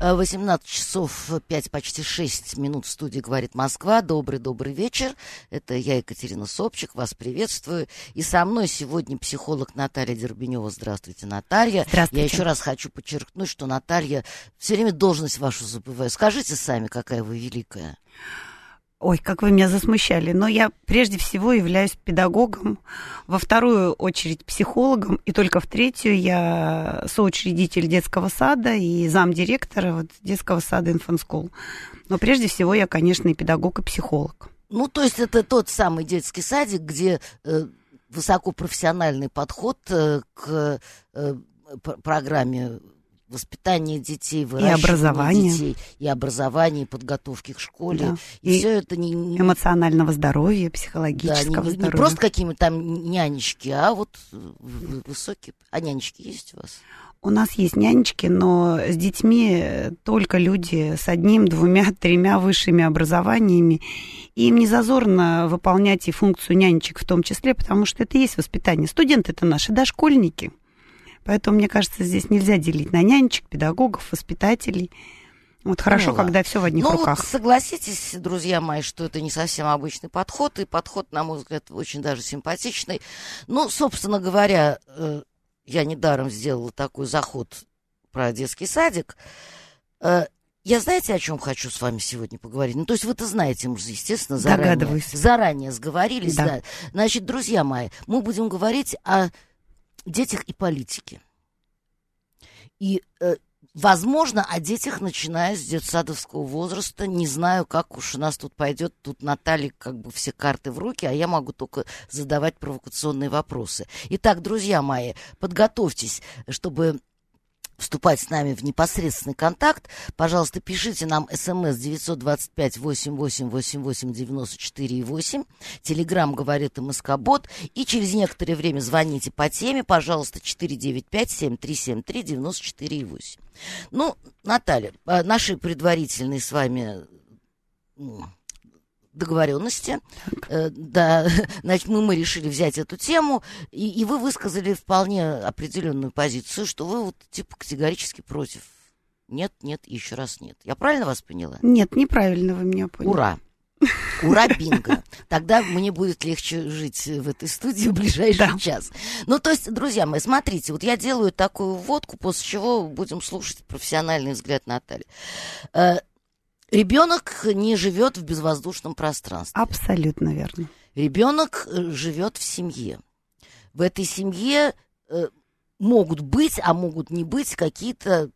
18 э, часов 5, почти 6 минут в студии «Говорит Москва». Добрый-добрый вечер. Это я, Екатерина Собчик, вас приветствую. И со мной сегодня психолог Наталья Дербенева. Здравствуйте, Наталья. Здравствуйте. Я еще раз хочу подчеркнуть, что Наталья все время должность вашу забываю. Скажите сами, какая вы великая. Ой, как вы меня засмущали. Но я прежде всего являюсь педагогом, во вторую очередь психологом, и только в третью я соучредитель детского сада и замдиректора вот, детского сада Инфанскул. Но прежде всего я, конечно, и педагог, и психолог. Ну, то есть это тот самый детский садик, где э, высокопрофессиональный подход э, к э, программе воспитание детей, выращивание и образование. детей, и образование, и подготовки к школе. Да. И, и все это не, не эмоционального здоровья, психологического да, не, здоровья. Не просто какими-то там нянечки, а вот высокие. А нянечки есть у вас? У нас есть нянечки, но с детьми только люди с одним, двумя, тремя высшими образованиями. И им не зазорно выполнять и функцию нянечек в том числе, потому что это и есть воспитание. Студенты это наши дошкольники. Поэтому, мне кажется, здесь нельзя делить на нянечек, педагогов, воспитателей. Вот хорошо, Поняла. когда все в одних ну, руках. Вот согласитесь, друзья мои, что это не совсем обычный подход, и подход, на мой взгляд, очень даже симпатичный. Ну, собственно говоря, э, я недаром сделала такой заход про детский садик. Э, я знаете, о чем хочу с вами сегодня поговорить? Ну, то есть вы-то знаете, мы же, естественно, заранее, заранее сговорились. Да. Да. Значит, друзья мои, мы будем говорить о детях и политике. И, э, возможно, о детях, начиная с детсадовского возраста. Не знаю, как уж у нас тут пойдет. Тут Наталья как бы все карты в руки, а я могу только задавать провокационные вопросы. Итак, друзья мои, подготовьтесь, чтобы вступать с нами в непосредственный контакт, пожалуйста, пишите нам смс 925 88 88 94 8. Телеграмм говорит МСК-бот. И через некоторое время звоните по теме, пожалуйста, 495 7373 94 8. Ну, Наталья, а, наши предварительные с вами договоренности. Э, да, значит, мы, мы решили взять эту тему, и, и вы высказали вполне определенную позицию, что вы вот типа категорически против. Нет, нет, еще раз нет. Я правильно вас поняла? Нет, неправильно вы меня поняли. Ура! Ура, бинго! Тогда мне будет легче жить в этой студии в ближайший да. час. Ну, то есть, друзья мои, смотрите, вот я делаю такую вводку, после чего будем слушать профессиональный взгляд Натальи. Ребенок не живет в безвоздушном пространстве. Абсолютно верно. Ребенок э, живет в семье. В этой семье э, могут быть, а могут не быть какие-то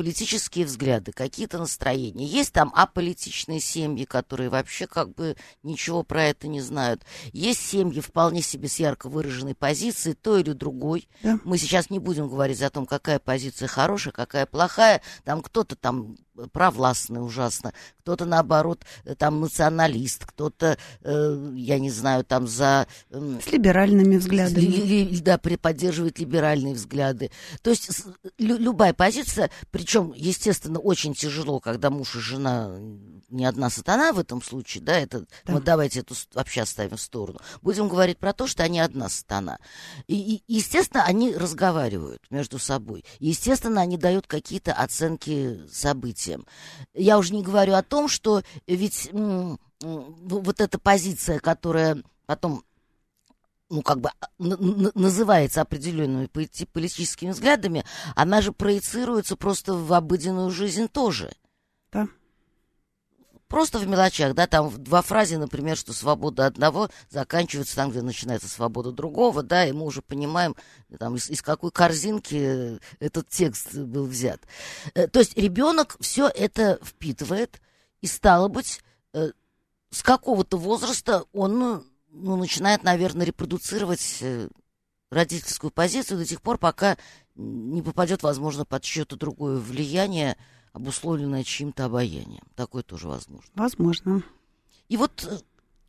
политические взгляды, какие-то настроения. Есть там аполитичные семьи, которые вообще как бы ничего про это не знают. Есть семьи вполне себе с ярко выраженной позицией, той или другой. Да. Мы сейчас не будем говорить о том, какая позиция хорошая, какая плохая. Там кто-то там провластный ужасно, кто-то, наоборот, э, там националист, кто-то, э, я не знаю, там за... Э, с либеральными взглядами. Ли, да, поддерживает либеральные взгляды. То есть с, лю, любая позиция, причем, естественно, очень тяжело, когда муж и жена не одна сатана в этом случае, да, это да. вот давайте эту вообще оставим в сторону. Будем говорить про то, что они одна сатана. И, и естественно, они разговаривают между собой. естественно, они дают какие-то оценки событиям. Я уже не говорю о том, что ведь вот эта позиция, которая потом ну, как бы а, называется определенными политическими взглядами, она же проецируется просто в обыденную жизнь тоже. Да. Просто в мелочах, да, там два фразе, например, что свобода одного заканчивается там, где начинается свобода другого, да, и мы уже понимаем, там, из, из какой корзинки этот текст был взят. Э, то есть ребенок все это впитывает, и стало быть, э, с какого-то возраста он ну, начинает, наверное, репродуцировать э, родительскую позицию до тех пор, пока не попадет, возможно, под чье-то другое влияние, обусловленное чьим-то обаянием. Такое тоже возможно. Возможно. И вот э,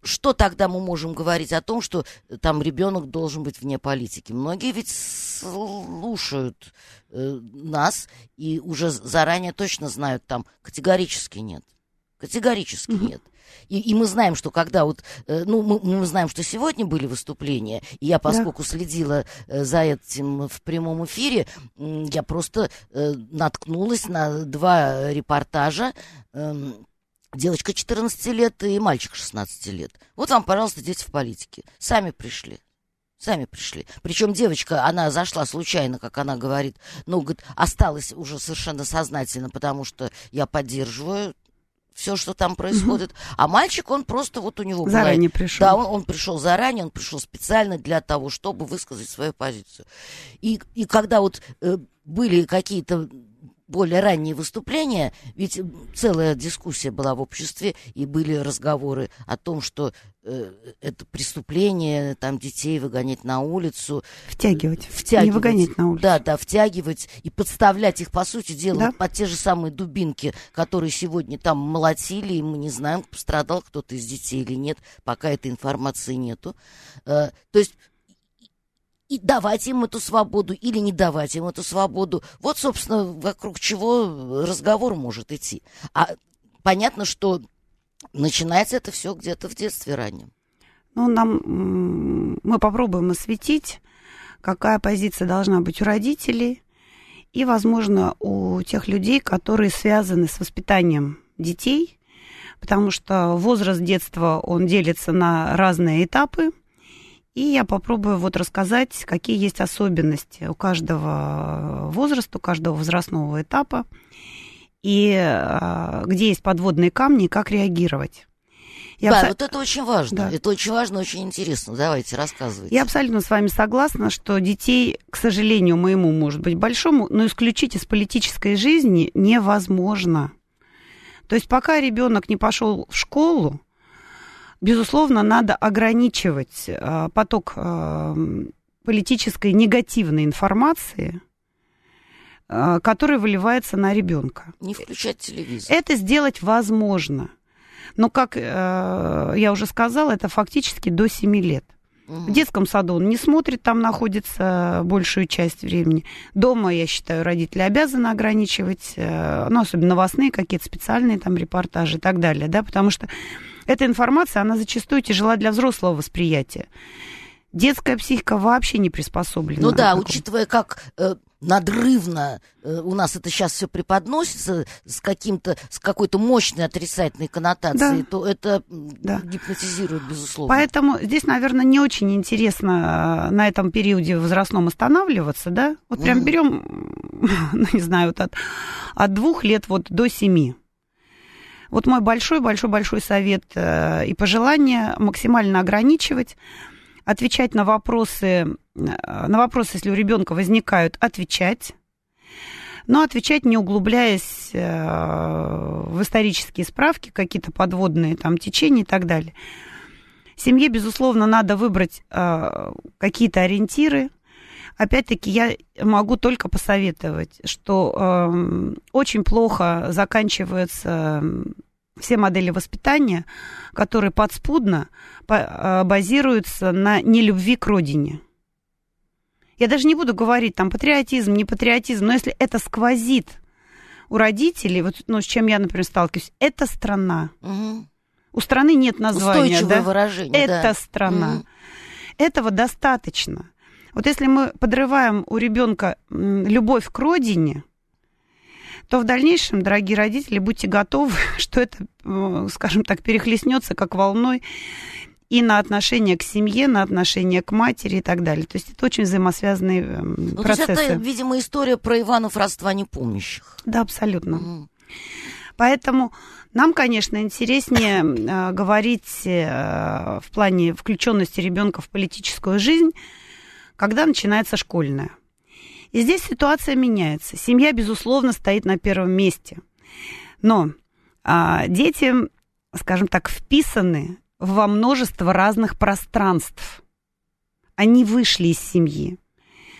что тогда мы можем говорить о том, что э, там ребенок должен быть вне политики? Многие ведь слушают э, нас и уже заранее точно знают там категорически нет. Категорически mm-hmm. нет. И, и мы знаем, что когда вот, э, ну, мы, мы знаем, что сегодня были выступления, и я, поскольку да. следила э, за этим в прямом эфире, я просто э, наткнулась на два репортажа. Э, девочка 14 лет и мальчик 16 лет. Вот вам, пожалуйста, дети в политике. Сами пришли. Сами пришли. Причем девочка, она зашла случайно, как она говорит, ну, говорит, осталась уже совершенно сознательно, потому что я поддерживаю все, что там происходит. А мальчик, он просто вот у него заранее была... пришел. Да, он, он пришел заранее, он пришел специально для того, чтобы высказать свою позицию. И, и когда вот э, были какие-то более ранние выступления, ведь целая дискуссия была в обществе, и были разговоры о том, что э, это преступление, там детей выгонять на улицу. Втягивать. втягивать. Не выгонять на улицу. Да, да, втягивать и подставлять их, по сути дела, да? под те же самые дубинки, которые сегодня там молотили, и мы не знаем, пострадал кто-то из детей или нет, пока этой информации нету. Э, то есть и давать им эту свободу или не давать им эту свободу. Вот, собственно, вокруг чего разговор может идти. А понятно, что начинается это все где-то в детстве раннем. Ну, нам мы попробуем осветить, какая позиция должна быть у родителей и, возможно, у тех людей, которые связаны с воспитанием детей, потому что возраст детства, он делится на разные этапы – и я попробую вот рассказать, какие есть особенности у каждого возраста, у каждого возрастного этапа, и а, где есть подводные камни, и как реагировать. Я да, абсо... вот это очень важно. Да. Это очень важно, очень интересно. Давайте, рассказывайте. Я абсолютно с вами согласна, что детей, к сожалению, моему, может быть, большому, но исключить из политической жизни невозможно. То есть пока ребенок не пошел в школу, безусловно, надо ограничивать э, поток э, политической негативной информации, э, которая выливается на ребенка. Не включать телевизор. Это сделать возможно. Но, как я уже сказала, это фактически до 7 лет. В детском саду он не смотрит, там находится большую часть времени. Дома, я считаю, родители обязаны ограничивать, ну, особенно новостные какие-то специальные там репортажи и так далее, да, потому что эта информация, она зачастую тяжела для взрослого восприятия. Детская психика вообще не приспособлена. Ну да, учитывая, как э, надрывно э, у нас это сейчас все преподносится с каким-то, с какой-то мощной отрицательной коннотацией, да. то это да. гипнотизирует, безусловно. Поэтому здесь, наверное, не очень интересно э, на этом периоде возрастном останавливаться, да? Вот прям mm. берем, ну, не знаю, вот от, от двух лет вот до семи. Вот мой большой-большой-большой совет э, и пожелание максимально ограничивать, отвечать на вопросы, э, на вопросы, если у ребенка возникают, отвечать, но отвечать не углубляясь э, в исторические справки, какие-то подводные там течения и так далее. Семье, безусловно, надо выбрать какие-то ориентиры, опять-таки, я могу только посоветовать, что э, очень плохо заканчиваются все модели воспитания, которые подспудно э, базируются на нелюбви к родине. Я даже не буду говорить там патриотизм, не патриотизм, но если это сквозит у родителей, вот ну, с чем я, например, сталкиваюсь, это страна. Угу. У страны нет названия. Устойчивое да? выражение. Это да. страна. Угу. Этого достаточно. Вот если мы подрываем у ребенка любовь к родине, то в дальнейшем, дорогие родители, будьте готовы, что это, э, скажем так, перехлестнется как волной и на отношение к семье, на отношение к матери и так далее. То есть это очень взаимосвязанные ну, процессы. То есть это, видимо, история про Иванов родства непомнящих. Да, абсолютно. Угу. Поэтому нам, конечно, интереснее э, говорить э, в плане включенности ребенка в политическую жизнь, когда начинается школьная. И здесь ситуация меняется. Семья, безусловно, стоит на первом месте. Но а, дети, скажем так, вписаны во множество разных пространств. Они вышли из семьи.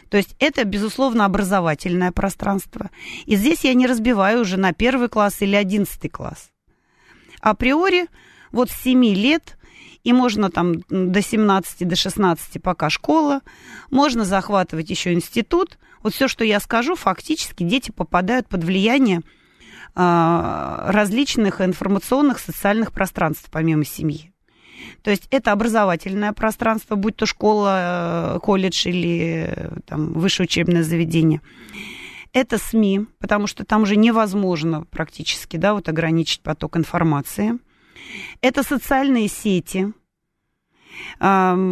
То есть это, безусловно, образовательное пространство. И здесь я не разбиваю уже на первый класс или одиннадцатый класс. Априори, вот с 7 лет И можно там до 17, до 16 пока школа, можно захватывать еще институт. Вот все, что я скажу, фактически дети попадают под влияние а, различных информационных социальных пространств помимо семьи. То есть это образовательное пространство, будь то школа, э, колледж или э, там, высшее учебное заведение. Это СМИ, потому что там уже невозможно практически да, вот ограничить поток информации. Это социальные сети. Это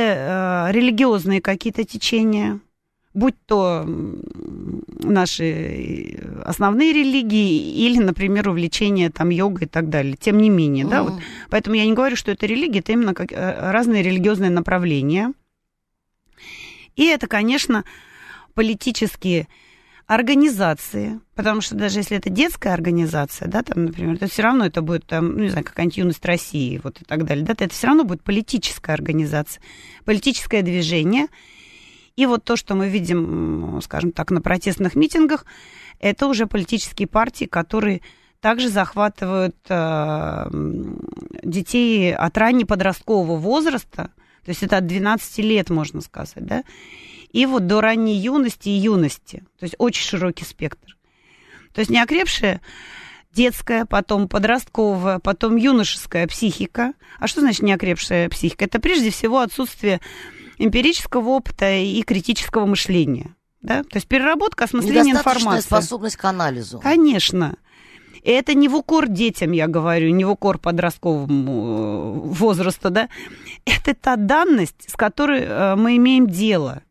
э, религиозные какие-то течения будь то наши э, основные религии или, например, увлечение там йогой и так далее. Тем не менее, mm-hmm. да, вот. Поэтому я не говорю, что это религия, это именно как э, разные религиозные направления. И это, конечно, политические организации, потому что даже если это детская организация, да, там, например, то все равно это будет, там, ну, не знаю, какая-нибудь юность России, вот и так далее, да, это все равно будет политическая организация, политическое движение – и вот то, что мы видим, скажем так, на протестных митингах, это уже политические партии, которые также захватывают э, детей от раннего подросткового возраста, то есть это от 12 лет, можно сказать, да, и вот до ранней юности и юности, то есть очень широкий спектр. То есть неокрепшая детская, потом подростковая, потом юношеская психика. А что значит неокрепшая психика? Это прежде всего отсутствие эмпирического опыта и критического мышления. Да? То есть переработка, осмысление информации. способность к анализу. Конечно. И это не в укор детям, я говорю, не в укор подростковому э, возрасту, да. Это та данность, с которой э, мы имеем дело.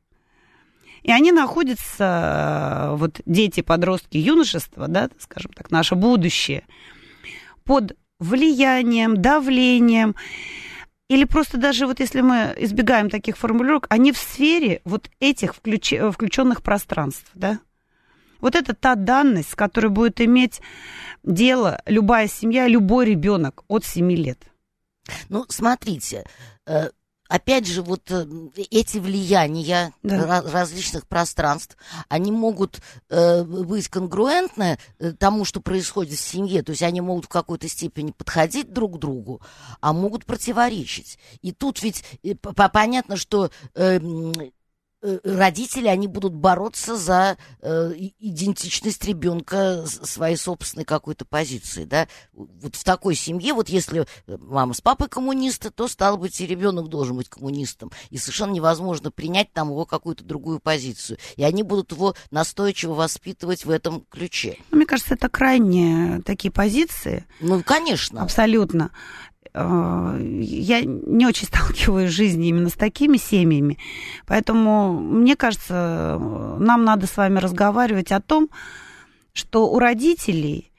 И они находятся, э, вот дети, подростки, юношество, да, скажем так, наше будущее, под влиянием, давлением или просто даже вот если мы избегаем таких формулировок, они в сфере вот этих включ... включенных пространств, да? Вот это та данность, с которой будет иметь дело любая семья, любой ребенок от 7 лет. Ну, смотрите, э, опять же, вот э, эти влияния да. различных пространств, они могут э, быть конгруентны э, тому, что происходит в семье, то есть они могут в какой-то степени подходить друг к другу, а могут противоречить. И тут ведь э, понятно, что э, Э, родители, они будут бороться за э, идентичность ребенка своей собственной какой-то позиции, да. Вот в такой семье, вот если э, мама с папой коммунисты, то, стало быть, и ребенок должен быть коммунистом. И совершенно невозможно принять там его какую-то другую позицию. И они будут его настойчиво воспитывать в этом ключе. Ну, мне кажется, это крайние такие позиции. Ну, конечно. Абсолютно. Э, я не очень сталкиваюсь в жизни именно с такими семьями. Поэтому, мне кажется, нам надо с вами разговаривать о том, что у родителей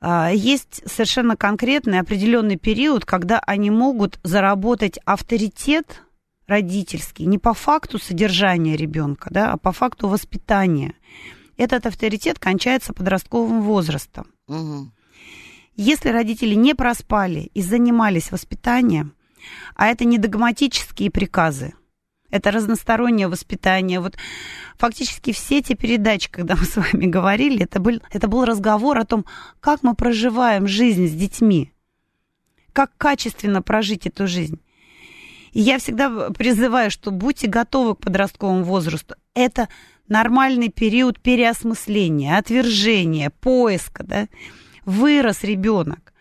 э, есть совершенно конкретный определенный период, когда они могут заработать авторитет родительский не по факту содержания ребенка, да, а по факту воспитания. Этот авторитет кончается подростковым возрастом. Угу. Если родители не проспали и занимались воспитанием, а это не догматические приказы, это разностороннее воспитание. Вот фактически все эти передачи, когда мы с вами говорили, это был, это был разговор о том, как мы проживаем жизнь с детьми, как качественно прожить эту жизнь. И я всегда призываю, что будьте готовы к подростковому возрасту. Это нормальный период переосмысления, отвержения, поиска, да вырос ребенок.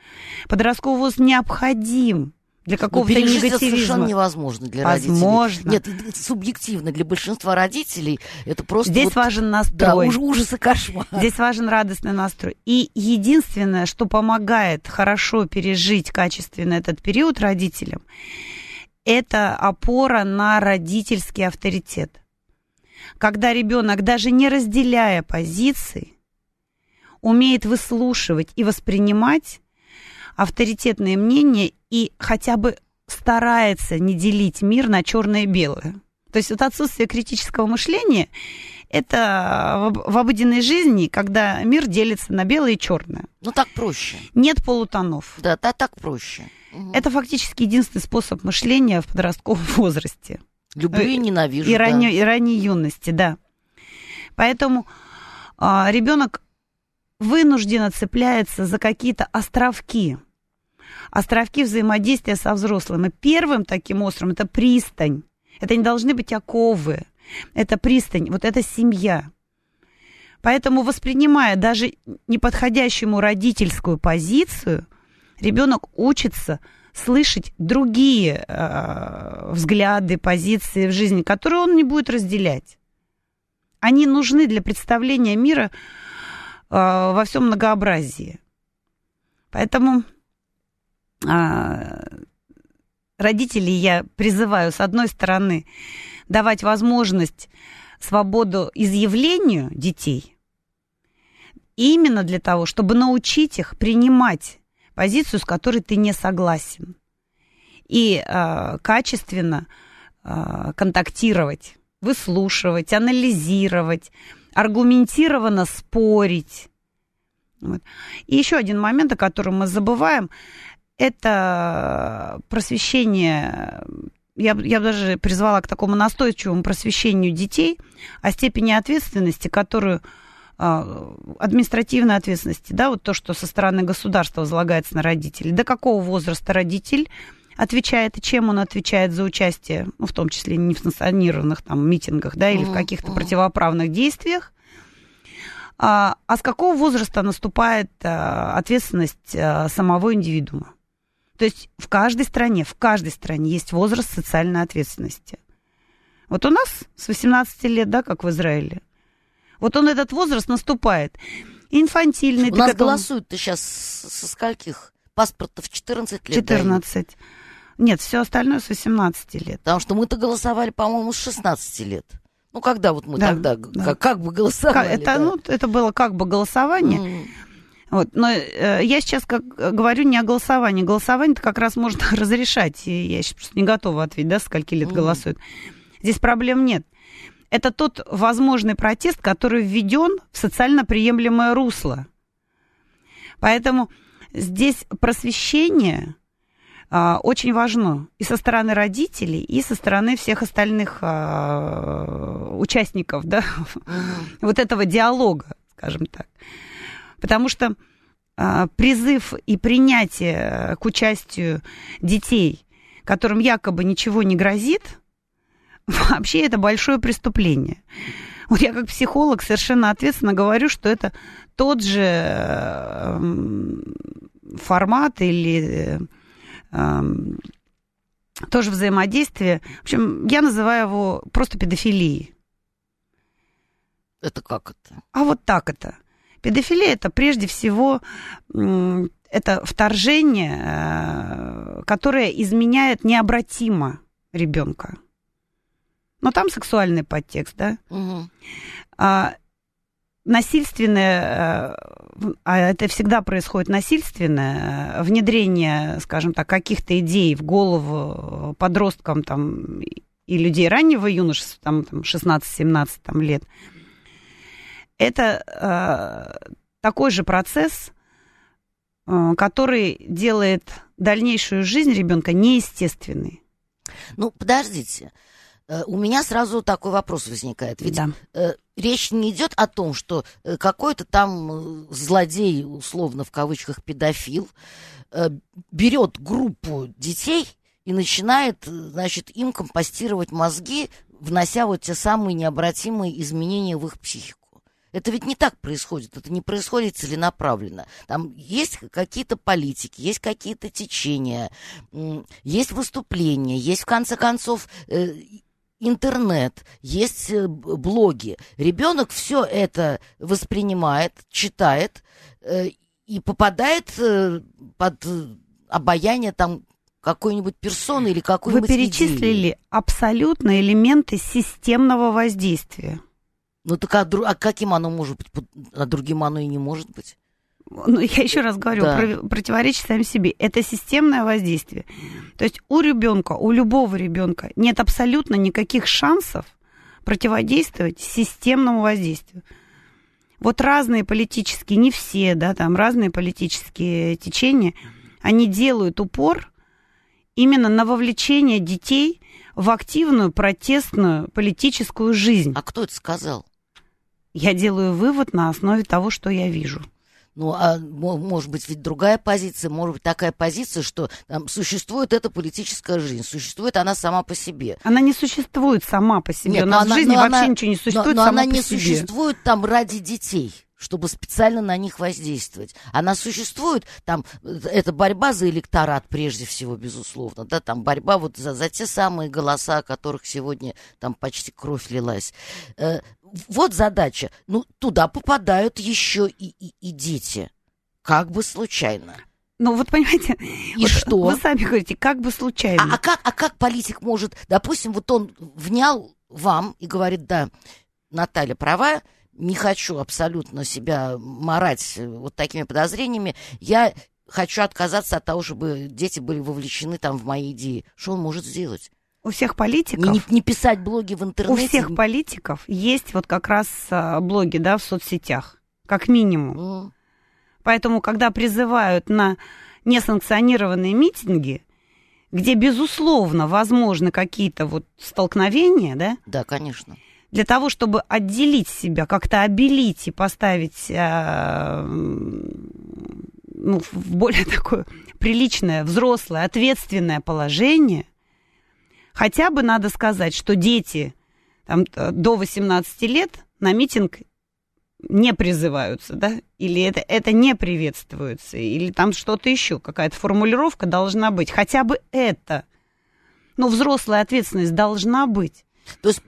Подростковый возраст необходим для какого-то негативизма. совершенно невозможно для Возможно. родителей. Нет, субъективно для большинства родителей это просто... Здесь вот, важен настрой. Да, ужас и кошмар. Здесь важен радостный настрой. И единственное, что помогает хорошо пережить качественно этот период родителям, это опора на родительский авторитет. Когда ребенок, даже не разделяя позиции, умеет выслушивать и воспринимать авторитетные мнения и хотя бы старается не делить мир на черное и белое. То есть вот отсутствие критического мышления это в обыденной жизни, когда мир делится на белое и черное. Ну так проще. Нет полутонов. Да, да, так проще. Угу. Это фактически единственный способ мышления в подростковом возрасте. Люблю и ненавижу. И, да. ранней, и ранней юности, да. Поэтому а, ребенок вынужденно цепляется за какие-то островки. островки взаимодействия со взрослым. И первым таким островом это пристань. Это не должны быть оковы. Это пристань, вот это семья. Поэтому, воспринимая даже неподходящему родительскую позицию, ребенок учится слышать другие э, взгляды, позиции в жизни, которые он не будет разделять. Они нужны для представления мира во всем многообразии. Поэтому э, родителей я призываю, с одной стороны, давать возможность свободу изъявлению детей, именно для того, чтобы научить их принимать позицию, с которой ты не согласен, и э, качественно э, контактировать, выслушивать, анализировать, аргументированно спорить. Вот. И еще один момент, о котором мы забываем, это просвещение я, я даже призвала к такому настойчивому просвещению детей о степени ответственности, которую а, административной ответственности, да, вот то, что со стороны государства возлагается на родителей. До какого возраста родитель отвечает и чем он отвечает за участие, ну, в том числе не в санкционированных там митингах, да, или mm-hmm. в каких-то противоправных действиях. А, а с какого возраста наступает а, ответственность а, самого индивидуума? То есть в каждой стране, в каждой стране есть возраст социальной ответственности. Вот у нас с 18 лет, да, как в Израиле. Вот он этот возраст наступает. Инфантильный. У нас голосуют-то сейчас со скольких? Паспортов 14 лет 14. Дают. Нет, все остальное с 18 лет. Потому что мы-то голосовали, по-моему, с 16 лет. Ну, когда вот мы да, тогда да. Как, как бы голосовали? Это, да. ну, это было как бы голосование. Mm. Вот. Но э, я сейчас как говорю не о голосовании. Голосование-то как раз можно разрешать. И я сейчас просто не готова ответить, да, скольки лет mm. голосуют. Здесь проблем нет. Это тот возможный протест, который введен в социально приемлемое русло. Поэтому здесь просвещение очень важно и со стороны родителей, и со стороны всех остальных а, участников да, вот этого диалога, скажем так. Потому что а, призыв и принятие к участию детей, которым якобы ничего не грозит, вообще это большое преступление. Вот я как психолог совершенно ответственно говорю, что это тот же эм, формат или эм, тоже взаимодействие. В общем, я называю его просто педофилией. Это как это? А вот так это. Педофилия это прежде всего это вторжение, э, которое изменяет необратимо ребенка. Но там сексуальный подтекст, да? Угу. А, насильственное, э, а это всегда происходит насильственное, э, внедрение, скажем так, каких-то идей в голову подросткам там, и людей раннего юношества, там, там 16-17 там, лет – это э, такой же процесс, э, который делает дальнейшую жизнь ребенка неестественной. Ну, подождите. Э, у меня сразу такой вопрос возникает. Ведь да. э, речь не идет о том, что э, какой-то там злодей, условно в кавычках педофил, э, берет группу детей и начинает, значит, им компостировать мозги, внося вот те самые необратимые изменения в их психику. Это ведь не так происходит, это не происходит целенаправленно. Там есть какие-то политики, есть какие-то течения, есть выступления, есть, в конце концов, интернет, есть э, блоги. Ребенок все это воспринимает, читает э, и попадает под обаяние там какой-нибудь персоны или какой-нибудь Вы перечислили идеи. абсолютно элементы системного воздействия. Ну так а, а каким оно может быть? А другим оно и не может быть. Ну, я еще раз говорю, да. про, противоречие самим себе. Это системное воздействие. То есть у ребенка, у любого ребенка нет абсолютно никаких шансов противодействовать системному воздействию. Вот разные политические, не все, да, там разные политические течения, они делают упор именно на вовлечение детей в активную протестную политическую жизнь. А кто это сказал? Я делаю вывод на основе того, что я вижу. Ну, а может быть ведь другая позиция, может быть такая позиция, что там, существует эта политическая жизнь, существует она сама по себе. Она не существует сама по себе. Нет, У нас она, в жизни вообще она, ничего не существует но, но сама она по не себе. существует там ради детей чтобы специально на них воздействовать. Она существует, там, это борьба за электорат прежде всего, безусловно, да, там борьба вот за, за те самые голоса, о которых сегодня там почти кровь лилась. Э, вот задача. Ну, туда попадают еще и, и, и дети. Как бы случайно. Ну, вот понимаете, и вот что? Вы сами говорите, как бы случайно. А, а, как, а как политик может, допустим, вот он внял вам и говорит, да, Наталья права, не хочу абсолютно себя марать вот такими подозрениями. Я хочу отказаться от того, чтобы дети были вовлечены там в мои идеи. Что он может сделать? У всех политиков... Не, не писать блоги в интернете. У всех политиков есть вот как раз а, блоги, да, в соцсетях, как минимум. Mm. Поэтому, когда призывают на несанкционированные митинги, где, безусловно, возможны какие-то вот столкновения, да? Да, конечно. Для того, чтобы отделить себя, как-то обелить и поставить э, ну, в более такое приличное, взрослое, ответственное положение – Хотя бы надо сказать, что дети там, до 18 лет на митинг не призываются, да, или это, это не приветствуется, или там что-то еще, какая-то формулировка должна быть. Хотя бы это. Но взрослая ответственность должна быть. То есть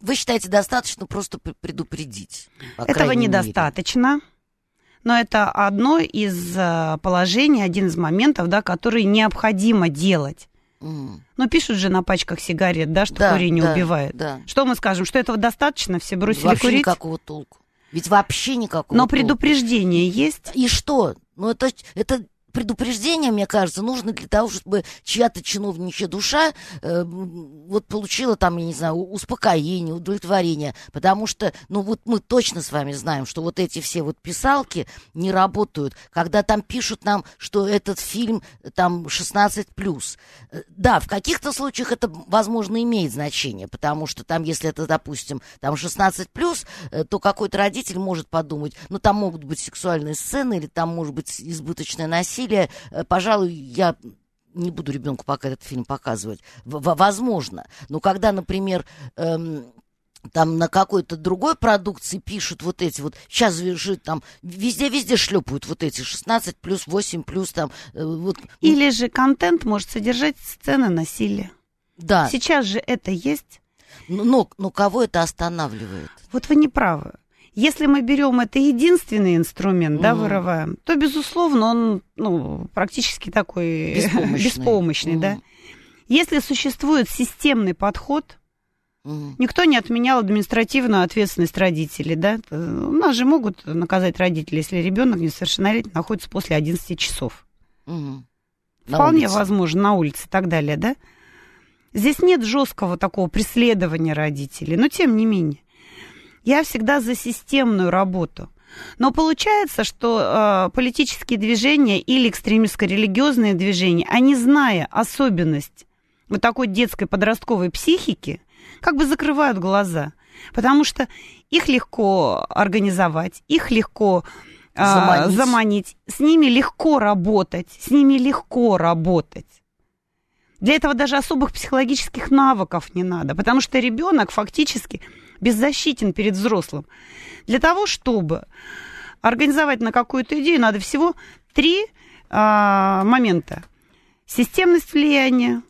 вы считаете, достаточно просто предупредить? Этого недостаточно. Мере. Но это одно из э, положений, один из моментов, да, которые необходимо делать. Mm. Но пишут же на пачках сигарет, да, что да, курение да, убивает. Да. Что мы скажем, что этого достаточно, все бросили вообще курить? никакого толку. Ведь вообще никакого Но толку. предупреждение есть. И что? Ну, это, это предупреждение, мне кажется, нужно для того, чтобы чья-то чиновничья душа э, вот получила там, я не знаю, успокоение, удовлетворение. Потому что, ну вот мы точно с вами знаем, что вот эти все вот писалки не работают. Когда там пишут нам, что этот фильм там 16+. Э, да, в каких-то случаях это, возможно, имеет значение, потому что там, если это, допустим, там 16+, э, то какой-то родитель может подумать, ну там могут быть сексуальные сцены или там может быть избыточное насилие, насилия, э, пожалуй, я не буду ребенку пока этот фильм показывать. В возможно. Но когда, например, эм, там на какой-то другой продукции пишут вот эти вот, сейчас же там везде-везде шлепают вот эти 16 плюс, 8 плюс там. Э, вот. Или же контент может содержать сцены насилия. Да. Сейчас же это есть. Но, но кого это останавливает? Вот вы не правы. Если мы берем это единственный инструмент, mm да, вырываем, то, безусловно, он ну, практически такой беспомощный, беспомощный mm да. Если существует системный подход, mm никто не отменял административную ответственность родителей, да. У нас же могут наказать родителей, если ребенок несовершеннолетний находится после 11 часов. mm Вполне возможно, на улице и так далее, да. Здесь нет жесткого такого преследования родителей, но тем не менее. Я всегда за системную работу. Но получается, что э, политические движения или экстремистско-религиозные движения, они, зная особенность вот такой детской подростковой психики, как бы закрывают глаза. Потому что их легко организовать, их легко э, заманить. заманить, с ними легко работать, с ними легко работать. Для этого даже особых психологических навыков не надо, потому что ребенок фактически беззащитен перед взрослым. Для того, чтобы организовать на какую-то идею, надо всего три а, момента. Системность влияния,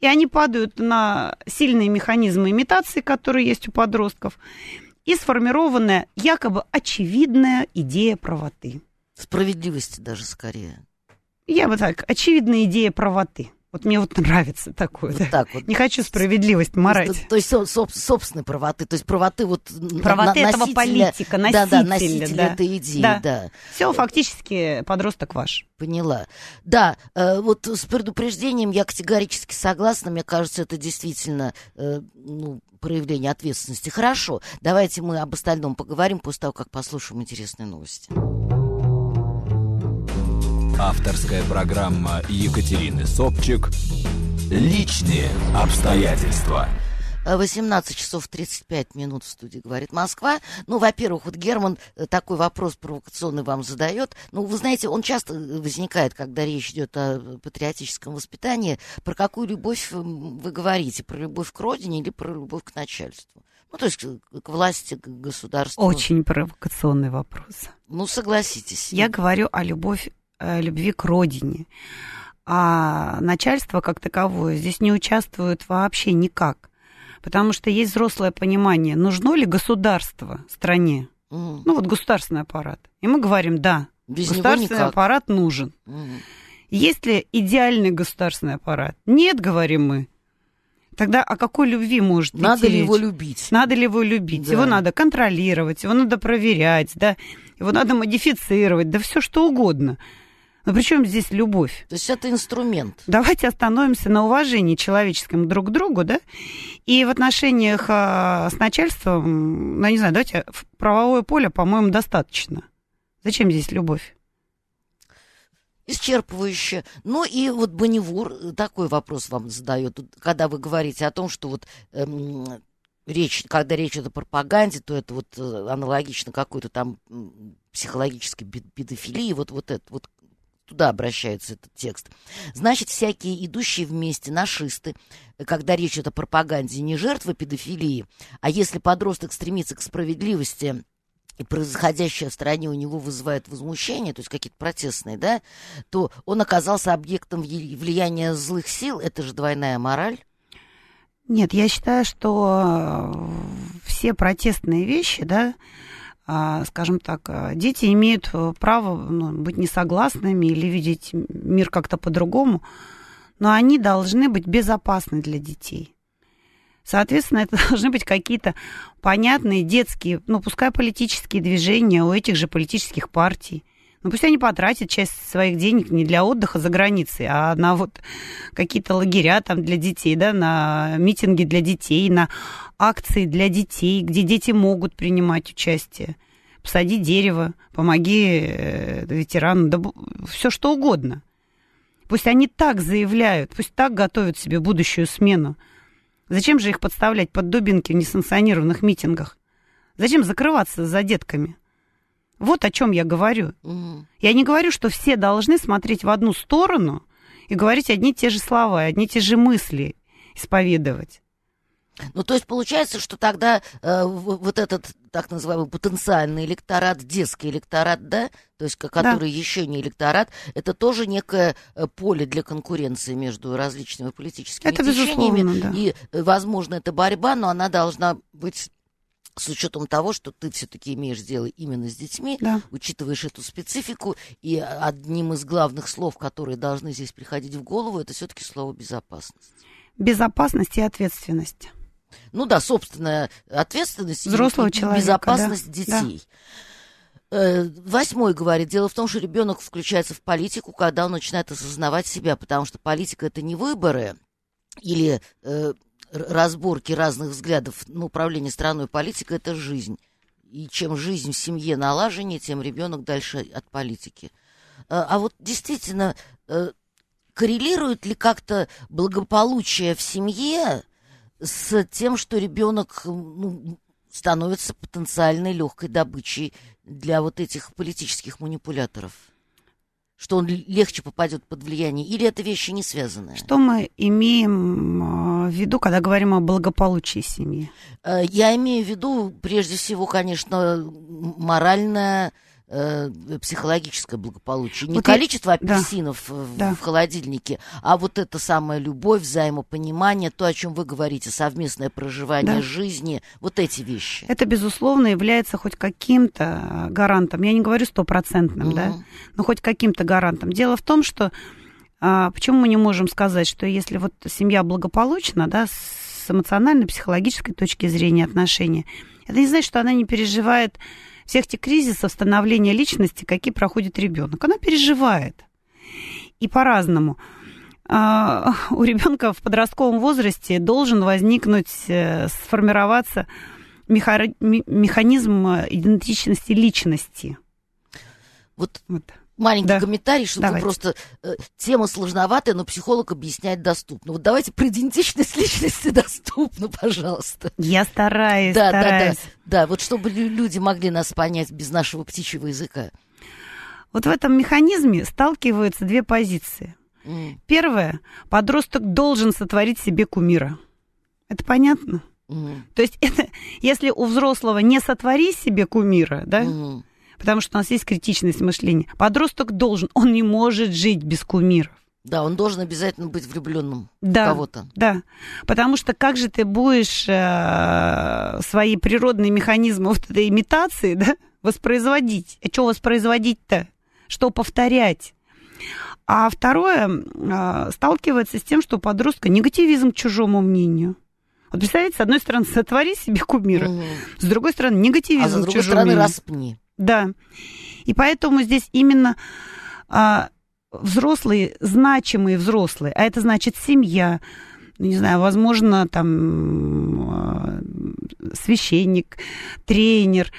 и они падают на сильные механизмы имитации, которые есть у подростков, и сформированная якобы очевидная идея правоты. Справедливости даже скорее. Я бы так, очевидная идея правоты. Вот мне вот нравится такое. Вот да. так вот. Не хочу справедливость морать. То, есть соб, собственной правоты, то есть правоты вот правоты на, этого политика, носителя, да, да, носителя да. этой идеи, да. да. Все, фактически подросток ваш. Поняла. Да, э, вот с предупреждением я категорически согласна. Мне кажется, это действительно э, ну, проявление ответственности. Хорошо, давайте мы об остальном поговорим после того, как послушаем интересные новости. Авторская программа Екатерины Собчик «Личные обстоятельства». 18 часов 35 минут в студии, говорит Москва. Ну, во-первых, вот Герман э, такой вопрос провокационный вам задает. Ну, вы знаете, он часто э, возникает, когда речь идет о патриотическом воспитании. Про какую любовь вы говорите? Про любовь к родине или про любовь к начальству? Ну, то есть к власти, к государству. Очень провокационный вопрос. Ну, согласитесь. Я говорю о любовь, любви к родине. А начальство как таковое здесь не участвует вообще никак. Потому что есть взрослое понимание, нужно ли государство стране. Угу. Ну, вот государственный аппарат. И мы говорим, да, Без государственный аппарат нужен. Угу. Есть ли идеальный государственный аппарат? Нет, говорим мы. Тогда о какой любви может Надо ли речь? его любить? Надо ли его любить? Да. Его надо контролировать, его надо проверять, да, его надо модифицировать, да все что угодно. Но при чем здесь любовь? То есть это инструмент. Давайте остановимся на уважении человеческом друг к другу, да? И в отношениях а, с начальством, ну, не знаю, давайте правовое поле, по-моему, достаточно. Зачем здесь любовь? исчерпывающе. Ну и вот Бонневур э, такой вопрос вам задает, когда вы говорите о том, что вот эм, речь, когда речь идет о пропаганде, то это вот э, аналогично какой-то там психологической педофилии, вот, вот это вот туда обращается этот текст. Значит, всякие идущие вместе нашисты, э, когда речь идет о пропаганде, не жертвы педофилии, а если подросток стремится к справедливости и происходящее в стране у него вызывает возмущение, то есть какие-то протестные, да, то он оказался объектом влияния злых сил. Это же двойная мораль. Нет, я считаю, что э, все протестные вещи, да, скажем так, э, дети имеют э, право ну, быть несогласными или видеть мир как-то по-другому, но они должны быть безопасны для детей. Соответственно, это должны быть какие-то понятные детские, ну, пускай политические движения у этих же политических партий. Ну, пусть они потратят часть своих денег не для отдыха за границей, а на вот какие-то лагеря там для детей, да, на митинги для детей, на акции для детей, где дети могут принимать участие. Посади дерево, помоги э, ветерану, да все что угодно. Пусть они так заявляют, пусть так готовят себе будущую смену. Зачем же их подставлять под дубинки в несанкционированных митингах? Зачем закрываться за детками? Вот о чем я говорю. Угу. Я не говорю, что все должны смотреть в одну сторону и говорить одни и те же слова, одни и те же мысли исповедовать. Ну, то есть получается, что тогда э, вот этот так называемый потенциальный электорат, детский электорат, да, то есть который да. еще не электорат, это тоже некое э, поле для конкуренции между различными политическими это течениями. Да. И, э, возможно, это борьба, но она должна быть с учетом того, что ты все-таки имеешь дело именно с детьми, да. учитываешь эту специфику, и одним из главных слов, которые должны здесь приходить в голову, это все-таки слово безопасность. Безопасность и ответственность ну да, собственная ответственность взрослого и человека, безопасность да, детей. Да. Э, восьмой говорит, дело в том, что ребенок включается в политику, когда он начинает осознавать себя, потому что политика это не выборы или э, разборки разных взглядов на управление страной, политика это жизнь. И чем жизнь в семье налаженнее, тем ребенок дальше от политики. А, а вот действительно, э, коррелирует ли как-то благополучие в семье с тем, что ребенок ну, становится потенциальной легкой добычей для вот этих политических манипуляторов? Что он легче попадет под влияние? Или это вещи не связанные? Что мы имеем а, в виду, когда говорим о благополучии семьи? Э, я имею в виду, прежде всего, конечно, моральное э, психологическое благополучие. Не вот количество я... апельсинов да. В, да. в холодильнике, а вот это самая любовь, взаимопонимание, то, о чем вы говорите, совместное проживание да. жизни, вот эти вещи. Это, безусловно, является хоть каким-то гарантом. Я не говорю стопроцентным, угу. да, но хоть каким-то гарантом. Дело в том, что а, почему мы не можем сказать, что если вот семья благополучна, да, с эмоциональной, психологической точки зрения отношения, это не значит, что она не переживает всех тех кризисов становления личности, какие проходит ребенок. Она переживает. И по-разному. А, у ребенка в подростковом возрасте должен возникнуть, э, сформироваться механизм идентичности личности. Вот, вот маленький Да. комментарий, чтобы Давайте. просто э, тема сложноватая, но психолог объясняет доступно. Вот давайте про идентичность личности доступно, пожалуйста. Я стараюсь, Да, да, да, стараюсь. да. Вот чтобы лю- люди могли нас понять без нашего птичьего языка. Вот в этом механизме сталкиваются две позиции. М, Первое. Подросток должен сотворить себе кумира. Это понятно? м, То есть это, если у взрослого не сотвори себе кумира, да, м. Потому что у нас есть критичность мышления, подросток должен, он не может жить без кумиров. Да, он должен обязательно быть влюбленным в Да, кого-то. да. Потому что как же ты будешь э, свои природные механизмы вот этой имитации, да, воспроизводить? А что воспроизводить-то? Что повторять? А второе, э, сталкивается с тем, что у подростка негативизм к чужому мнению. Вот представляете, с одной стороны, сотвори себе кумира, Мгм. с другой стороны, негативизм А с к другой чужому стороны, мнению. распни. Да. И поэтому здесь именно а, взрослые, значимые взрослые, а это значит семья, ну, не знаю, возможно, там а, священник, тренер,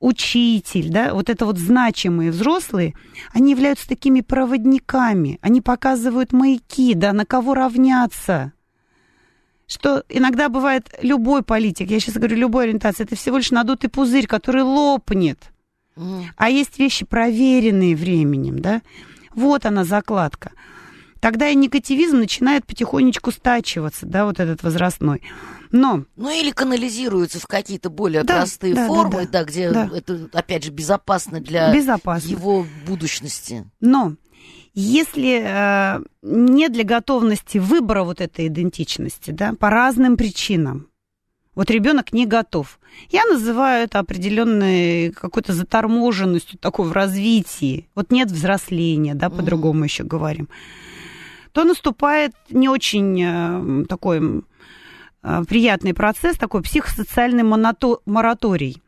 учитель, да, вот это вот значимые взрослые, они являются такими проводниками, они показывают маяки, да, на кого равняться. Что иногда бывает любой политик, я сейчас говорю любой ориентации, это всего лишь надутый пузырь, который лопнет. А есть вещи, проверенные временем, да? Вот она закладка. Тогда и негативизм начинает потихонечку стачиваться, да, вот этот возрастной. Но Ну или канализируется в какие-то более Да, простые да, да, формы, да. да, где Да. это, опять же, безопасно для безопасно. его будущности. Но если э, не для готовности выбора вот этой идентичности, да, по разным причинам, вот ребенок не готов. Я называю это определенной какой-то заторможенностью такой в развитии. Вот нет взросления, да, по-другому еще говорим. То наступает не очень э, такой э, приятный процесс, такой психосоциальный монато- мораторий.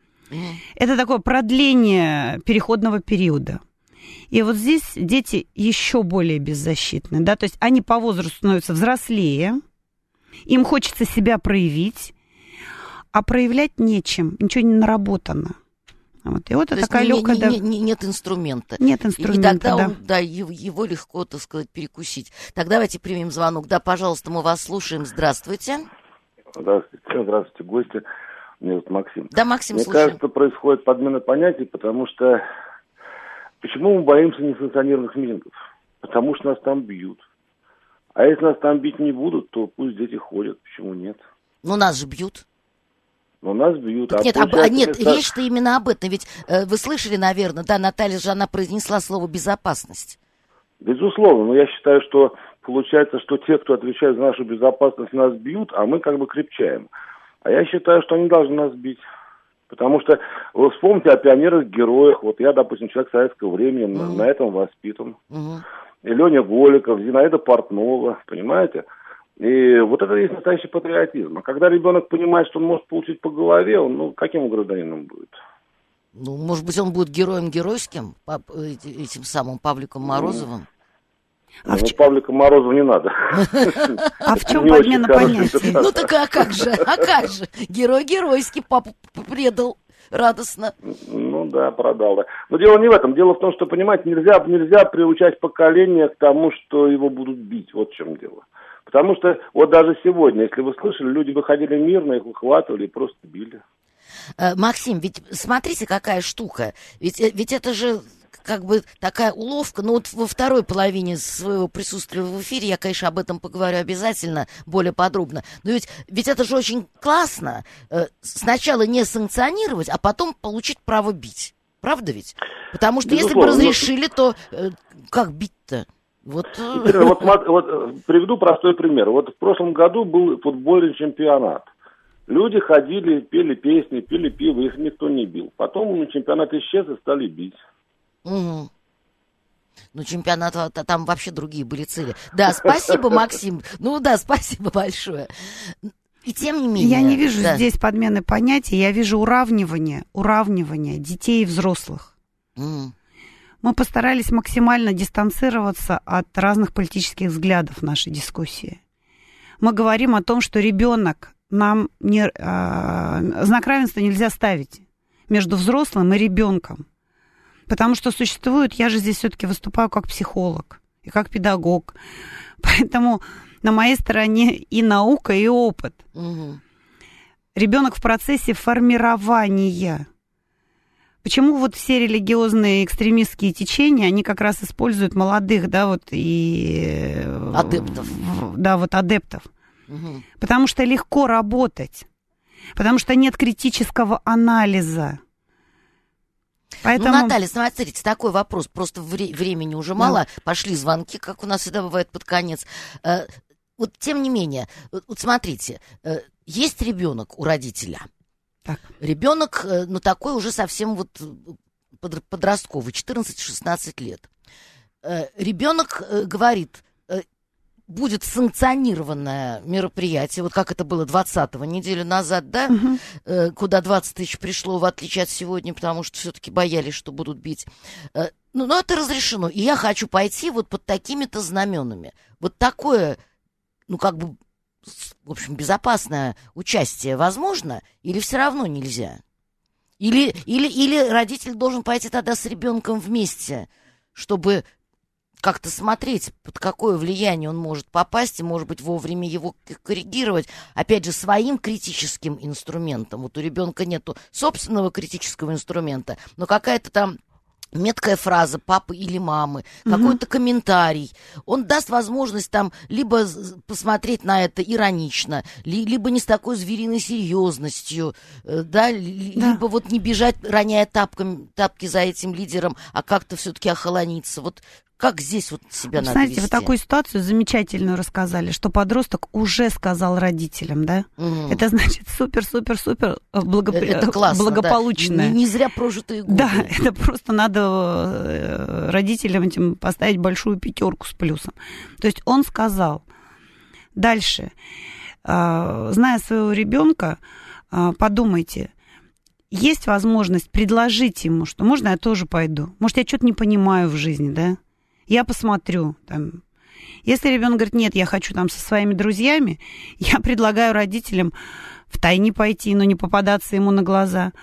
Это такое продление переходного периода. И вот здесь дети еще более беззащитны, да, то есть они по возрасту становятся взрослее, им хочется себя проявить, а проявлять нечем, ничего не наработано. Вот. И вот То такая не- не- легкая... не- не- нет инструмента. Нет И инструмента, тогда да. он, да, его, его легко, так сказать, перекусить. Так давайте примем звонок. Да, пожалуйста, мы вас слушаем. Здравствуйте. Здравствуйте, здравствуйте, гости. Меня зовут Максим. Да, Максим, Мне слушаем. кажется, происходит подмена понятий, потому что... Почему мы боимся несанкционированных митингов? Потому что нас там бьют. А если нас там бить не будут, то пусть дети ходят. Почему нет? Ну, нас же бьют. Но нас бьют. Так а нет, об- а нет, места- речь-то именно об этом. Ведь э, вы слышали, наверное, да, Наталья же, она произнесла слово «безопасность». Безусловно, но я считаю, что получается, что те, кто отвечает за нашу безопасность, нас бьют, а мы как бы крепчаем. А я считаю, что они должны нас бить. Потому что вы вспомните о пионерах-героях. Вот я, допустим, человек советского времени, на- Мгм. на этом воспитан. Мгм. и Леня Голиков, Зинаида Портнова, понимаете? И вот это и есть настоящий патриотизм. А когда ребенок понимает, что он может получить по голове, он, ну, каким он гражданином будет? Ну, может быть, он будет героем геройским, э, этим самым Павликом Морозовым. А в ну, ч- Павлика Морозова не надо. А в чем подмена понятий? Ну так а как же, а как же? Герой геройский папу предал радостно. Ну да, продал, да. Но дело не в этом. Дело в том, что, понимаете, нельзя, нельзя приучать поколение к тому, что его будут бить. Вот в чем дело. Потому что вот даже сегодня, если вы слышали, люди выходили мирно, их выхватывали и просто били. Э, Максим, ведь смотрите, какая штука. Ведь, э, ведь это же как бы такая уловка. Ну вот во второй половине своего присутствия в эфире я, конечно, об этом поговорю обязательно более подробно. Но ведь, ведь это же очень классно. э, Сначала не санкционировать, а потом получить право бить. Правда ведь? Потому что если бы Безусловно, но- разрешили, то э, как бить-то? Вот, Теперь вот, вот э, приведу простой пример. Вот в прошлом году был футбольный чемпионат. Люди ходили, пели песни, пили пиво, их никто не бил. Потом чемпионат исчез и стали бить. Мгм. Ну, чемпионат, а, та- там вообще другие были цели. Да, спасибо, Максим. Ну да, спасибо большое. И тем не менее... Я не вижу да. здесь подмены понятий, я вижу уравнивание, уравнивание детей и взрослых. М, Мы постарались максимально дистанцироваться от разных политических взглядов в нашей дискуссии. Мы говорим о том, что ребенок нам не, а, знак равенства нельзя ставить между взрослым и ребенком. Потому что существует, я же здесь все-таки выступаю как психолог и как педагог. Поэтому на моей стороне и наука, и опыт. Мгм. Ребенок в процессе формирования. Почему вот все религиозные экстремистские течения, они как раз используют молодых, да, вот и... э, Адептов. Да, вот адептов. Мгм. Потому что легко работать. Потому что нет критического анализа. Поэтому... Ну, Наталья, смотрите, такой вопрос. Просто вре- времени уже мало. Пошли звонки, как у нас всегда бывает под конец. Э, вот тем не менее, вот, вот смотрите, э, есть ребенок у родителя. Так. Ребенок, э, ну, такой уже совсем вот э, подр- подростковый, 14-16 лет. Э, Ребенок говорит, будет санкционированное мероприятие, вот как это было 20-го неделю назад, да, э, куда 20 тысяч пришло, в отличие от сегодня, потому что все-таки боялись, что будут бить. Э, Ну, но это разрешено. И я хочу пойти вот под такими-то знаменами. Вот такое, ну, как бы, в общем, безопасное участие возможно или все равно нельзя? Или, или, или родитель должен пойти тогда с ребенком вместе, чтобы как-то смотреть, под какое влияние он может попасть, и, может быть, вовремя его к- коррегировать, опять же, своим критическим инструментом. Вот у ребенка нету собственного критического инструмента, но какая-то там меткая фраза папы или мамы, какой-то комментарий. Он даст возможность там либо посмотреть на это иронично, ли- либо не с такой звериной серьезностью, э, да, Да. либо вот не бежать, роняя тапками, тапки за этим лидером, а как-то все-таки охолониться. Вот как здесь вот себя Вот надо Знаете, вы вести? такую ситуацию замечательную рассказали, что подросток уже сказал родителям, да? Мгм. Это значит супер-супер-супер Э, это классно, да. благополучное. Не, не зря прожитые годы. Да, это просто надо э, родителям этим поставить большую пятерку с плюсом. То есть он сказал. Дальше. Зная своего ребенка, подумайте, есть возможность предложить ему, что можно я тоже пойду. Может, я что-то не понимаю в жизни, да? Я посмотрю. Там. Если ребенок говорит, нет, я хочу там со своими друзьями, я предлагаю родителям в тайне пойти, но не попадаться ему на глаза.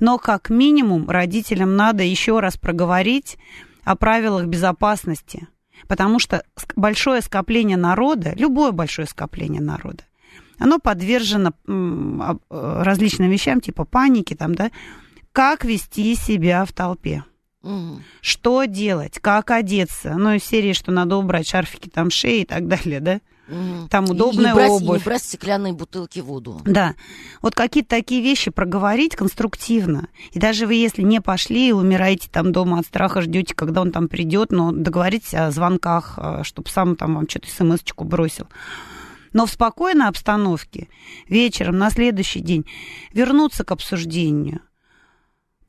Но как минимум родителям надо еще раз проговорить о правилах безопасности. Потому что большое скопление народа, любое большое скопление народа, оно подвержено э, различным вещам, типа паники, там, да, как вести себя в толпе. Что делать, как одеться. Ну, из серии, что надо убрать шарфики там шеи и так далее, да. Там И- удобная и не брать, и обувь. не брать стеклянные бутылки воду. Да, вот какие-то такие вещи проговорить конструктивно. И даже вы, если не пошли и умираете там дома от страха, ждете, когда он там придет, но договоритесь о звонках, чтобы сам там вам что-то смс-очку бросил. Но в спокойной обстановке вечером на следующий день вернуться к обсуждению.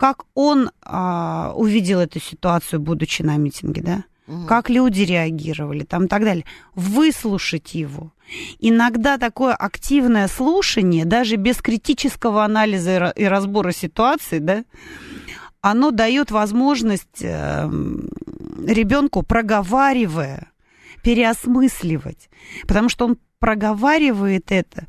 Как он а, увидел эту ситуацию, будучи на митинге, да? Мгм. как люди реагировали, там и так далее. Выслушать его. Иногда такое активное слушание, даже без критического анализа и ра- и разбора ситуации, да, оно дает возможность ребенку, проговаривая, переосмысливать. Потому что он проговаривает это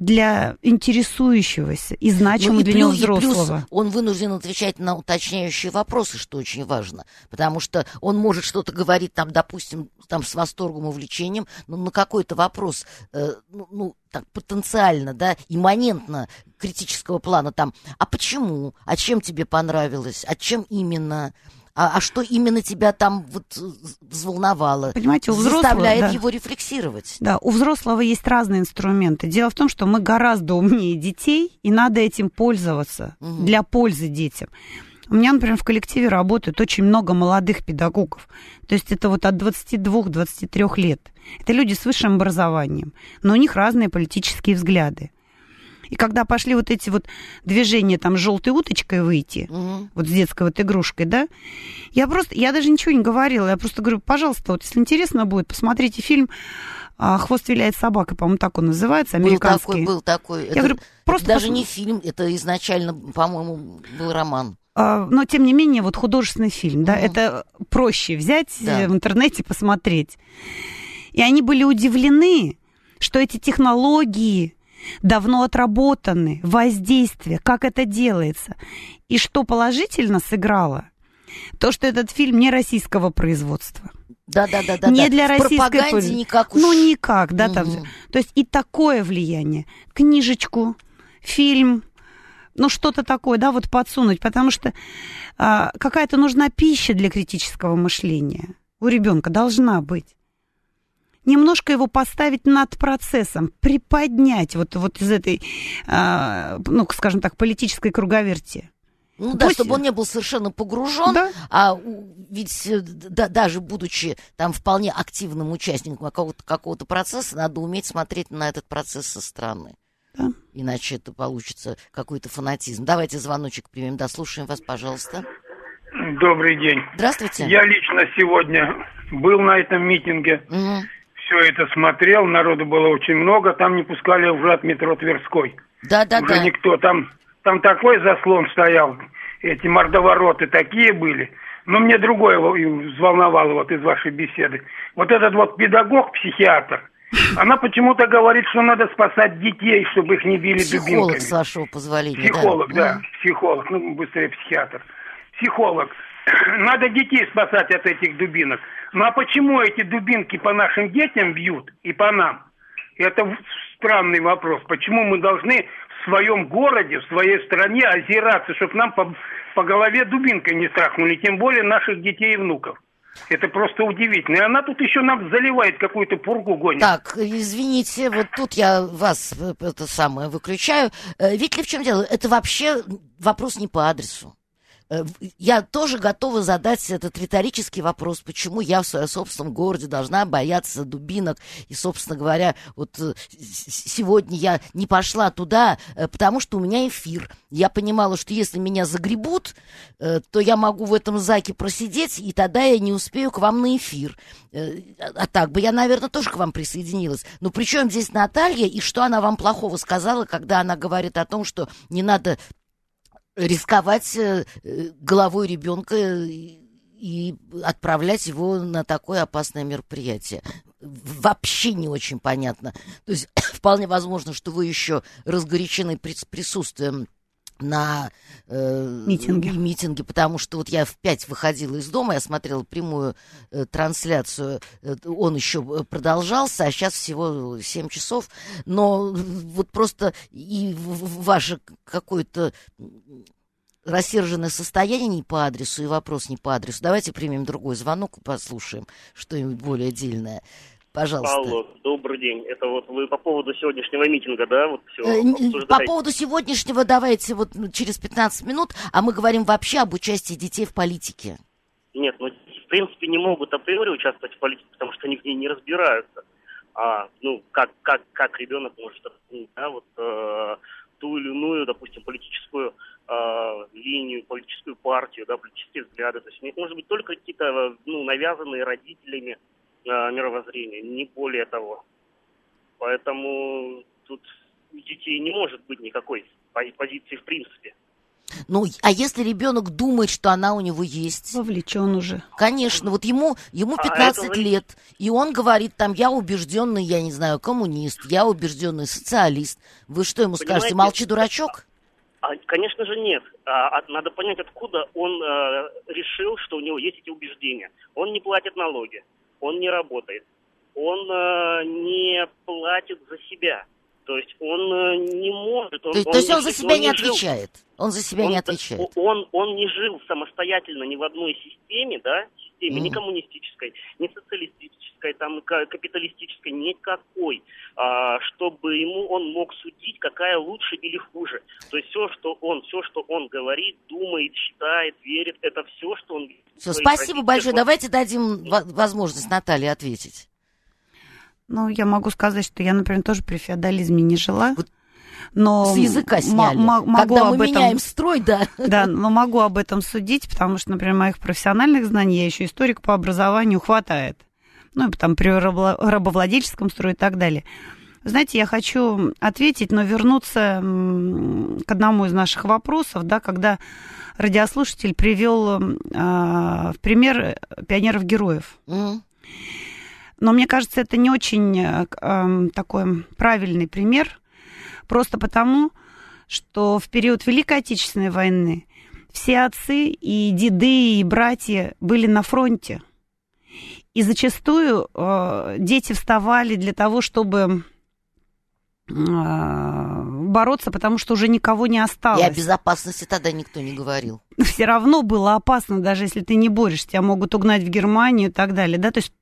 для интересующегося и значимого Ну, и для него и плюс взрослого. он вынужден отвечать на уточняющие вопросы, что очень важно. Потому что он может что-то говорить, там, допустим, там, с восторгом, увлечением, но на какой-то вопрос, э, ну, ну, так, потенциально, да, имманентно критического плана, там, а почему, а чем тебе понравилось, а чем именно, а, а что именно тебя там вот э, взволновало, Понимаете, у взрослого... заставляет да. его рефлексировать. Да, у взрослого есть разные инструменты. Дело в том, что мы гораздо умнее детей, и надо этим пользоваться Мгм. для пользы детям. У меня, например, в коллективе работает очень много молодых педагогов. То есть это вот от 22-23 лет. Это люди с высшим образованием, но у них разные политические взгляды. И когда пошли вот эти вот движения там с желтой уточкой выйти, Мгм. вот с детской вот игрушкой, да, я просто, я даже ничего не говорила, я просто говорю, пожалуйста, вот если интересно будет, посмотрите фильм а, «Хвост виляет собака», по-моему, так он называется, Был американский. такой, был такой. Я Это- говорю, это просто даже посм- не фильм, это изначально, по-моему, был роман. А, но, тем не менее, вот художественный фильм, да, Мгм. это проще взять Да. э, в интернете, посмотреть. И они были удивлены, что эти технологии давно отработаны, воздействие, как это делается. И что положительно сыграло, То, что этот фильм не российского производства. Да, да, да, да. не да. для российской пропаганде пользы. никак уж. Ну, никак, да, там. Мгм. То есть и такое влияние. Книжечку, фильм, ну, что-то такое, да, вот подсунуть, потому что а, какая-то нужна пища для критического мышления. У ребенка должна быть. Немножко его поставить над процессом, приподнять вот, вот из этой, а, ну, скажем так, политической круговерти. Ну да, Пусть- чтобы он не был совершенно погружен, Да. а ведь э, да- даже будучи там вполне активным участником какого-то, какого-то процесса, надо уметь смотреть на этот процесс со стороны. Да. Иначе это получится какой-то фанатизм. Давайте звоночек примем. Да, слушаем вас, пожалуйста. Добрый день. Здравствуйте. Я лично сегодня был на этом митинге, Мгм. Все это смотрел, народу было очень много, там не пускали уже от метро Тверской. Да, да, уже да. никто, там, там такой заслон стоял, эти мордовороты такие были. Но мне другое взволновало вот из вашей беседы. Вот этот вот педагог, психиатр, она почему-то говорит, что надо спасать детей, чтобы их не били Психолог, дубинками. с вашего позволения. да. Психолог, да, Мгм. психолог, ну быстрее психиатр. Психолог. Надо детей спасать от этих дубинок. Ну а почему эти дубинки по нашим детям бьют и по нам? Это странный вопрос. Почему мы должны в своем городе, в своей стране озираться, чтобы нам по, по голове дубинкой не страхнули, тем более наших детей и внуков? Это просто удивительно. И она тут еще нам заливает какую-то пургу гонит. Так, извините, вот тут я вас э, это самое выключаю. Э, Видите ли, в чем дело? Это вообще вопрос не по адресу. Э, Я тоже готова задать этот риторический вопрос, почему я в своем собственном городе должна бояться дубинок. И, собственно говоря, вот э, сегодня я не пошла туда, э, потому что у меня эфир. Я понимала, что если меня загребут, то я могу в этом заке просидеть, и тогда я не успею к вам на эфир. Э, А так бы я, наверное, тоже к вам присоединилась. Но при чем здесь Наталья, и что она вам плохого сказала, когда она говорит о том, что не надо рисковать э, головой ребенка и отправлять его на такое опасное мероприятие. Вообще не очень понятно. То есть вполне возможно, что вы еще разгорячены прис- присутствием на э, Митинге. митинге, потому что вот я в пять выходила из дома, я смотрела прямую э, трансляцию, э, он еще э, продолжался, а сейчас всего 7 часов, но вот просто и ваше какое-то рассерженное состояние не по адресу и вопрос не по адресу. Давайте примем другой звонок и послушаем что-нибудь более дельное. Пожалуйста. Алло, добрый день. Это вот вы по поводу сегодняшнего митинга, да, вот все Э, обсуждаете? По поводу сегодняшнего давайте вот ну, через 15 минут, а мы говорим вообще об участии детей в политике. Нет, ну, в принципе, не могут априори участвовать в политике, потому что они в ней не разбираются. А, ну, как, как, как ребенок может оценить, да, вот э, ту или иную, допустим, политическую э, линию, политическую партию, да, политические взгляды. То есть у них может быть только какие-то, э, ну, навязанные родителями мировоззрения, не более того. Поэтому тут у детей не может быть никакой пози- позиции в принципе. Ну, а если ребенок думает, что она у него есть? Вовлечен уже. Конечно, вот ему, ему А 15 это вы- лет, и он говорит там, я убежденный, я не знаю, коммунист, я убежденный социалист. Вы что ему скажете, Понимаете, молчи, дурачок? А, конечно же нет. А, от- надо понять, откуда он э, решил, что у него есть эти убеждения. Он не платит налоги, он не работает, он э, не платит за себя. То есть он э, не может. Он, То, то есть он за себя не жил- отвечает. Он за себя он, не отвечает. Он, он не жил самостоятельно ни в одной системе, да, системе, ни Мгм. коммунистической, ни социалистической, там, ка- капиталистической, никакой, а, чтобы ему он мог судить, какая лучше или хуже. То есть все, что он, все, что он говорит, думает, считает, верит, это все, что он... Все, спасибо большое. Давайте дадим во- возможность Наталье ответить. Ну, я могу сказать, что я, например, тоже при феодализме не жила. Вот Но С языка сняли. могу Когда мы об этом- меняем строй, да. Да, но могу об этом судить, потому что, например, моих профессиональных знаний, я еще историк по образованию, хватает. Ну, и там при рабо- рабовладельческом строе и так далее. Знаете, я хочу ответить, но вернуться к одному из наших вопросов, да, когда радиослушатель привел м, а, в пример пионеров-героев. М. Но мне кажется, это не очень э, эм, такой правильный пример, просто потому, что в период Великой Отечественной войны все отцы и деды, и братья были на фронте. И зачастую э, дети вставали для того, чтобы э, бороться, потому что уже никого не осталось. И о безопасности тогда никто не говорил. Все равно было опасно, даже если ты не борешься, тебя могут угнать в Германию и так далее. Да? То есть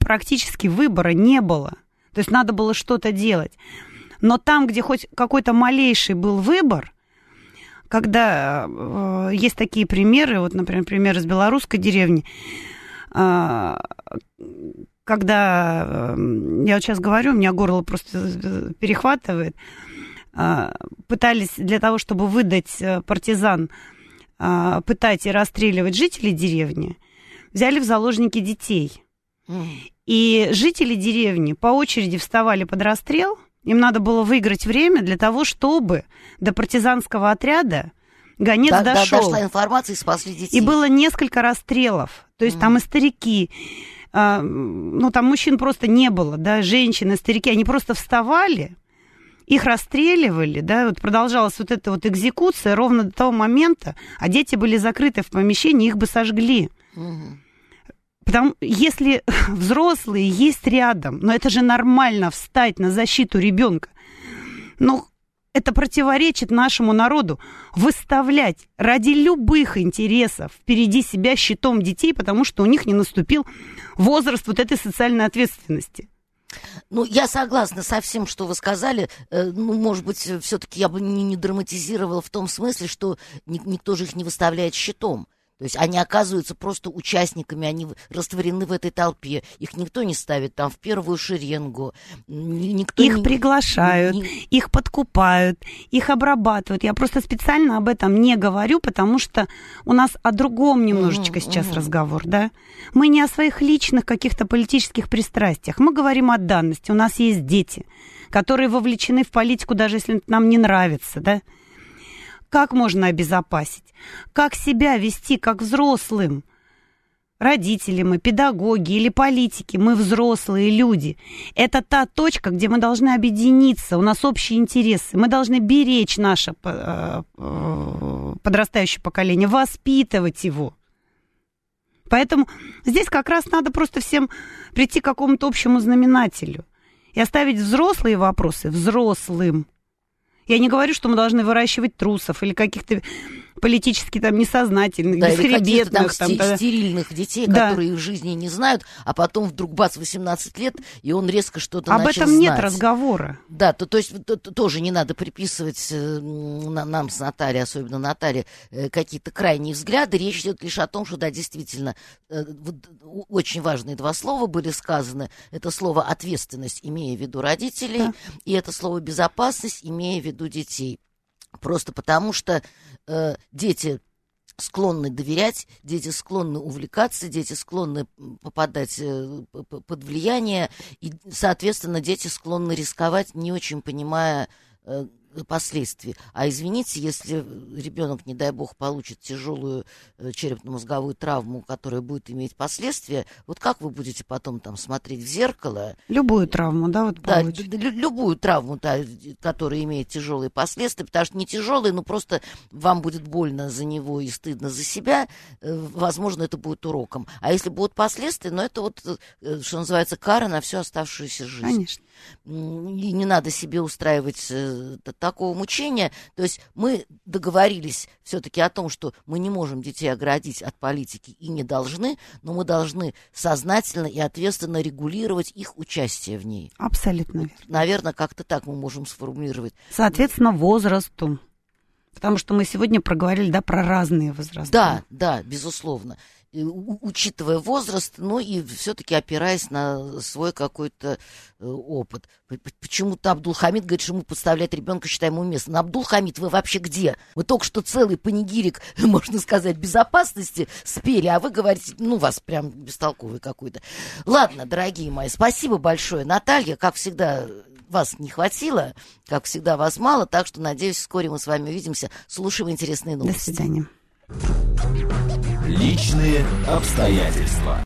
практически выбора не было. То есть надо было что-то делать. Но там, где хоть какой-то малейший был выбор, когда э, есть такие примеры, вот, например, пример из белорусской деревни, э, когда э, я вот сейчас говорю, у меня горло просто перехватывает, э, пытались для того, чтобы выдать э, партизан, э, пытать и расстреливать жителей деревни, взяли в заложники детей. И жители деревни по очереди вставали под расстрел – им надо было выиграть время для того, чтобы до партизанского отряда гонец да, дошел. Да, дошла информация и спасли детей. И было несколько расстрелов. То есть mm. там и старики, э, ну там мужчин просто не было, да, женщины, старики, они просто вставали, их расстреливали, да, вот продолжалась вот эта вот экзекуция ровно до того момента, а дети были закрыты в помещении, их бы сожгли. Mm. Потому если взрослые есть рядом, но это же нормально встать на защиту ребенка. Но это противоречит нашему народу выставлять ради любых интересов впереди себя щитом детей, потому что у них не наступил возраст вот этой социальной ответственности. Ну, я согласна со всем, что вы сказали. Э, ну, может быть, все-таки я бы не, не драматизировала в том смысле, что никто же их не выставляет щитом. То есть они оказываются просто участниками, они растворены в этой толпе. Их никто не ставит там в первую шеренгу. Никто их не, приглашают, не... их подкупают, их обрабатывают. Я просто специально об этом не говорю, потому что у нас о другом немножечко угу, сейчас разговор, да? Мы не о своих личных каких-то политических пристрастиях. Мы говорим о данности. У нас есть дети, которые вовлечены в политику, даже если нам не нравится, да? Как можно обезопасить? Как себя вести как взрослым? Родители мы, педагоги или политики, мы взрослые люди. Это та точка, где мы должны объединиться, у нас общие интересы. Мы должны беречь наше э, э, подрастающее поколение, воспитывать его. Поэтому здесь как раз надо просто всем прийти к какому-то общему знаменателю и оставить взрослые вопросы взрослым. Я не говорю, что мы должны выращивать трусов или каких-то политически там несознательных, да, бесхребетных. Там, там, стерильных детей, да. которые их жизни не знают, а потом вдруг бац, 18 лет, и он резко что-то Об начал этом знать. нет разговора. Да, то, то есть то, тоже не надо приписывать э, нам с Натальей, особенно Наталье, э, какие-то крайние взгляды. Речь идет лишь о том, что, да, действительно, э, вот, очень важные два слова были сказаны. Это слово «ответственность», имея в виду родителей, да. и это слово «безопасность», имея в виду детей. Просто потому что э, дети склонны доверять, дети склонны увлекаться, дети склонны попадать э, под влияние, и, соответственно, дети склонны рисковать, не очень понимая, э, последствий. А извините, если ребенок, не дай бог, получит тяжелую э, черепно-мозговую травму, которая будет иметь последствия, вот как вы будете потом там смотреть в зеркало? Любую травму, да, вот Да, любую травму, да, которая имеет тяжелые последствия, потому что не тяжелые, но просто вам будет больно за него и стыдно за себя, э, возможно, это будет уроком. А если будут последствия, ну это вот, э, что называется, кара на всю оставшуюся жизнь. Конечно. И не надо себе устраивать такого мучения. То есть мы договорились все-таки о том, что мы не можем детей оградить от политики и не должны, но мы должны сознательно и ответственно регулировать их участие в ней. Абсолютно верно. Наверное, как-то так мы можем сформулировать. Соответственно, возрасту. Потому что мы сегодня проговорили, да, про разные возраста. Да, да, безусловно учитывая возраст, но и все-таки опираясь на свой какой-то э, опыт. Почему-то Абдулхамид говорит, что ему подставлять ребенка считаем уместно. Но Абдулхамид, вы вообще где? Вы только что целый панигирик, можно сказать, безопасности спели, а вы говорите, ну, вас прям бестолковый какой-то. Ладно, дорогие мои, спасибо большое. Наталья, как всегда, вас не хватило, как всегда, вас мало, так что, надеюсь, вскоре мы с вами увидимся. Слушаем интересные новости. До свидания. Личные обстоятельства.